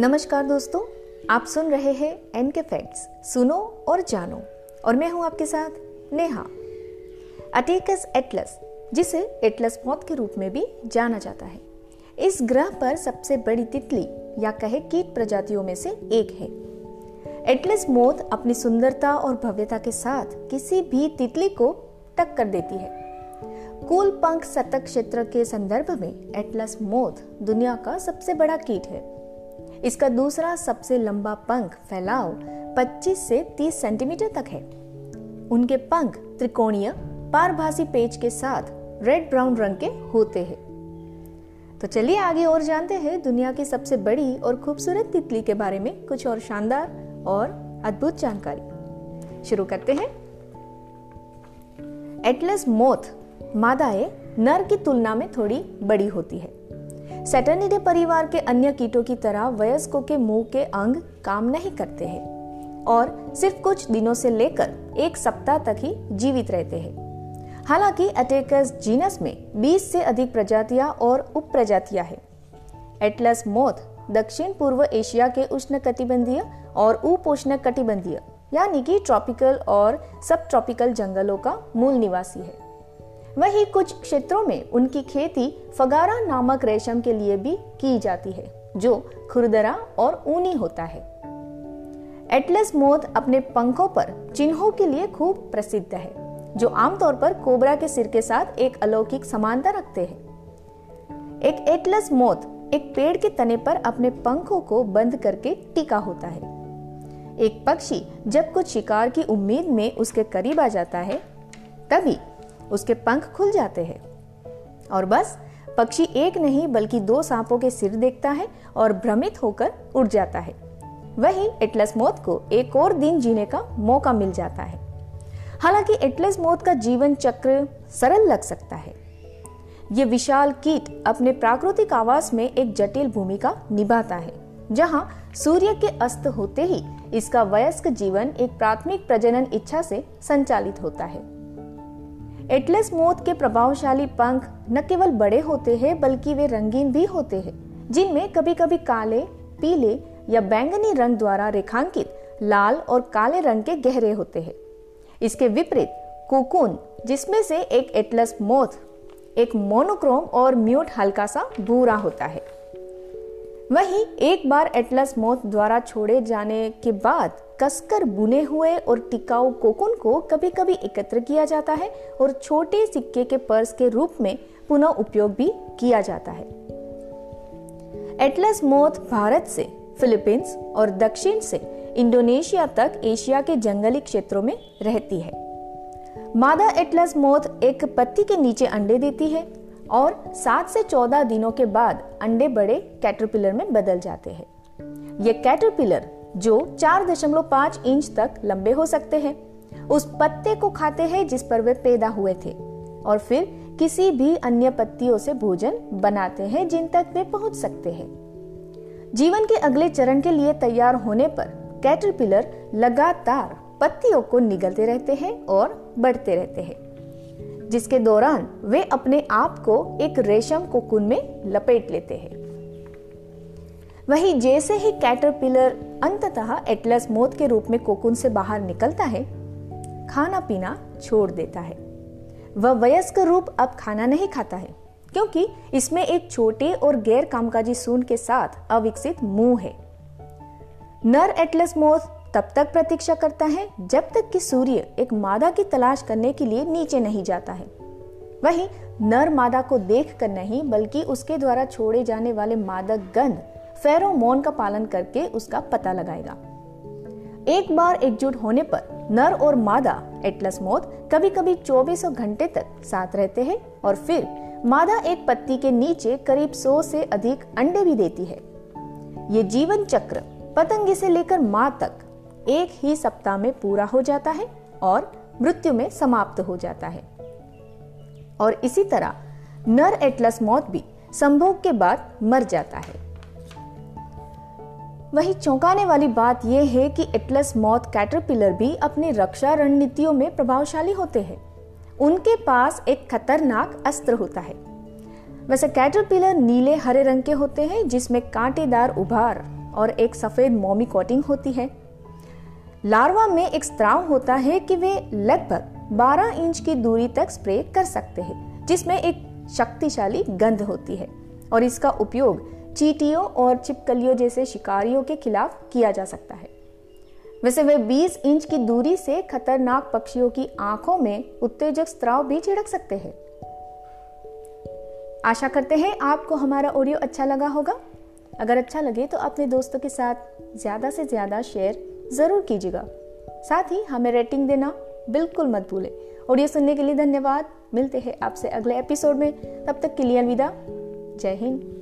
नमस्कार दोस्तों, आप सुन रहे हैं एन के फैक्ट्स सुनो और जानो। और मैं हूँ आपके साथ नेहा। अटेकस एटलस जिसे एटलस मौत के रूप में भी जाना जाता है। इस ग्रह पर सबसे बड़ी तितली, या कहे कीट प्रजातियों में से एक है। एटलस मौत अपनी सुंदरता और भव्यता के साथ किसी भी तितली को टक्कर देती है। कुल पंख सतक क्षेत्र के संदर्भ में एटलस मोथ दुनिया का सबसे बड़ा कीट है। इसका दूसरा सबसे लंबा पंख फैलाव 25 से 30 सेंटीमीटर तक है। उनके पंख त्रिकोणीय पारभासी पेज के साथ रेड ब्राउन रंग के होते हैं। तो चलिए आगे और जानते हैं दुनिया की सबसे बड़ी और खूबसूरत तितली के बारे में कुछ और शानदार और अद्भुत जानकारी। शुरू करते हैं। एटलस मोथ मादाएँ नर की तुलना में थोड़ी बड़ी होती है। सेटर्निडे परिवार के अन्य कीटों की तरह वयस्कों के मुँह के अंग काम नहीं करते हैं और सिर्फ़ कुछ दिनों से लेकर एक सप्ताह तक ही जीवित रहते हैं। हालाँकि अटेकस जीनस में 20 से अधिक प्रजातियाँ और उप प्रजातियाँ हैं। एटलस मोथ दक्षिण पूर्व एशिया के उष्ण कटिबंधीय और उपोष्ण कटिबंधीय यानी कि ट्रॉपिकल और सब ट्रॉपिकल जंगलों का मूल निवासी है। वही कुछ क्षेत्रों में उनकी खेती फगारा नामक रेशम के लिए भी की जाती है, जो खुरदरा और ऊनी होता है। एटलस मोथ अपने पंखों पर चिन्हों के लिए खूब प्रसिद्ध है, जो आमतौर पर कोबरा के सिर के साथ एक अलौकिक समानता रखते हैं। एक एटलस मोथ एक पेड़ के तने पर अपने पंखों को बंद करके टिका होता है। एक पक्षी जब कुछ शिकार की उम्मीद में उसके करीब आ जाता है, तभी उसके पंख खुल जाते हैं। और बस, पक्षी एक नहीं, बल्कि दो सांपों के सिर देखता है और भ्रमित होकर उड़ जाता है। वही एटलस मौत को एक और दिन जीने का मौका मिल जाता है। हालाँकि एटलस मौत का जीवन चक्र सरल लग सकता है। ये विशाल कीट अपने प्राकृतिक आवास में एक जटिल भूमिका निभाता है, जहाँ सूर्य के अस्त होते ही इसका वयस्क जीवन एक प्राथमिक प्रजनन इच्छा से संचालित होता है। एटलस मोथ के प्रभावशाली पंख न केवल बड़े होते हैं, बल्कि वे रंगीन भी होते हैं, जिनमें कभी कभी काले, पीले या बैंगनी रंग द्वारा रेखांकित लाल और काले रंग के गहरे होते हैं। इसके विपरीत, कोकून, जिसमें से एक एटलस मोथ एक मोनोक्रोम और म्यूट हल्का सा भूरा होता है। वहीं एक बार एटलस मोथ द्वारा छोड़े जाने के बाद कसकर बुने हुए और टिकाऊ कोकुन को कभी कभी एकत्र किया जाता है और छोटे सिक्के के पर्स के रूप में पुनः उपयोग भी किया जाता है। एटलस मोथ भारत से, फिलीपींस और दक्षिण से इंडोनेशिया तक एशिया के जंगली क्षेत्रों में रहती है। मादा एटलस मोथ एक पत्ती के नीचे अंडे देती है और सात से चौदह दिनों के बाद अंडे बड़े कैटरपिलर में बदल जाते हैं। ये कैटरपिलर जो 4.5 इंच तक लंबे हो सकते हैं। उस पत्ते को खाते हैं जिस पर वे पैदा हुए थे। और फिर किसी भी अन्य पत्तियों से भोजन बनाते हैं जिन तक वे पहुँच सकते हैं। जीवन के अगले चरण के लिए तैयार होने पर कैटरपिलर लगातार पत्तियों को निगलते रहते हैं और बढ़ते रहते हैं, जिसके दौरान वे अपने आप को एक रेशम कोकुन में लपेट लेते हैं। वही जैसे ही कैटरपिलर अंततः एटलस मोत के रूप में कोकुन से बाहर निकलता है खाना पीना छोड़ देता है। वह वयस्क रूप अब खाना नहीं खाता है, क्योंकि इसमें एक छोटे और गैर कामकाजी सून के साथ अविकसित मुँह है। नर एटलस मोथ तब तक प्रतीक्षा करता है जब तक कि सूर्य एक मादा की तलाश करने के लिए नीचे नहीं जाता है। वही नर मादा को देख कर नहीं, बल्कि उसके द्वारा छोड़े जाने वाले मादक गंध फेरोमोन का पालन करके उसका पता लगाएगा। एक बार एकजुट होने पर नर और मादा, एटलस मोद कभी कभी चौबीसों घंटे तक साथ रहते हैं और फिर मादा एक पत्ती के नीचे करीब सौ से अधिक अंडे भी देती है। ये जीवन चक्र पतंगे से लेकर माँ तक एक ही सप्ताह में पूरा हो जाता है और मृत्यु में समाप्त हो जाता है। और इसी तरह नर एटलस मौत भी संभोग के बाद मर जाता है। वही चौंकाने वाली बात यह है कि एटलस मौत कैटरपिलर भी अपनी रक्षा रणनीतियों में प्रभावशाली होते हैं। उनके पास एक खतरनाक अस्त्र होता है। वैसे कैटरपिलर नीले हरे रंग के होते हैं, जिसमें कांटेदार उभार और एक सफ़ेद मोमी कोटिंग होती है। लार्वा में एक स्त्राव होता है कि वे लगभग 12 इंच की दूरी तक स्प्रे कर सकते हैं, जिसमें एक शक्तिशाली गंध होती है और इसका उपयोग चीटियों और चिपकलियों जैसे शिकारियों के खिलाफ किया जा सकता है। वैसे वे 20 इंच की दूरी से खतरनाक पक्षियों की आँखों में उत्तेजक स्त्राव भी छिड़क सकते हैं। आशा करते हैं आपको हमारा ऑडियो अच्छा लगा होगा। अगर अच्छा लगे तो अपने दोस्तों के साथ ज़्यादा से ज़्यादा शेयर ज़रूर कीजिएगा। साथ ही हमें रेटिंग देना बिल्कुल मत भूलें। ऑडियो सुनने के लिए धन्यवाद। मिलते हैं आपसे अगले एपिसोड में। तब तक के लिए अलविदा। जय हिंद।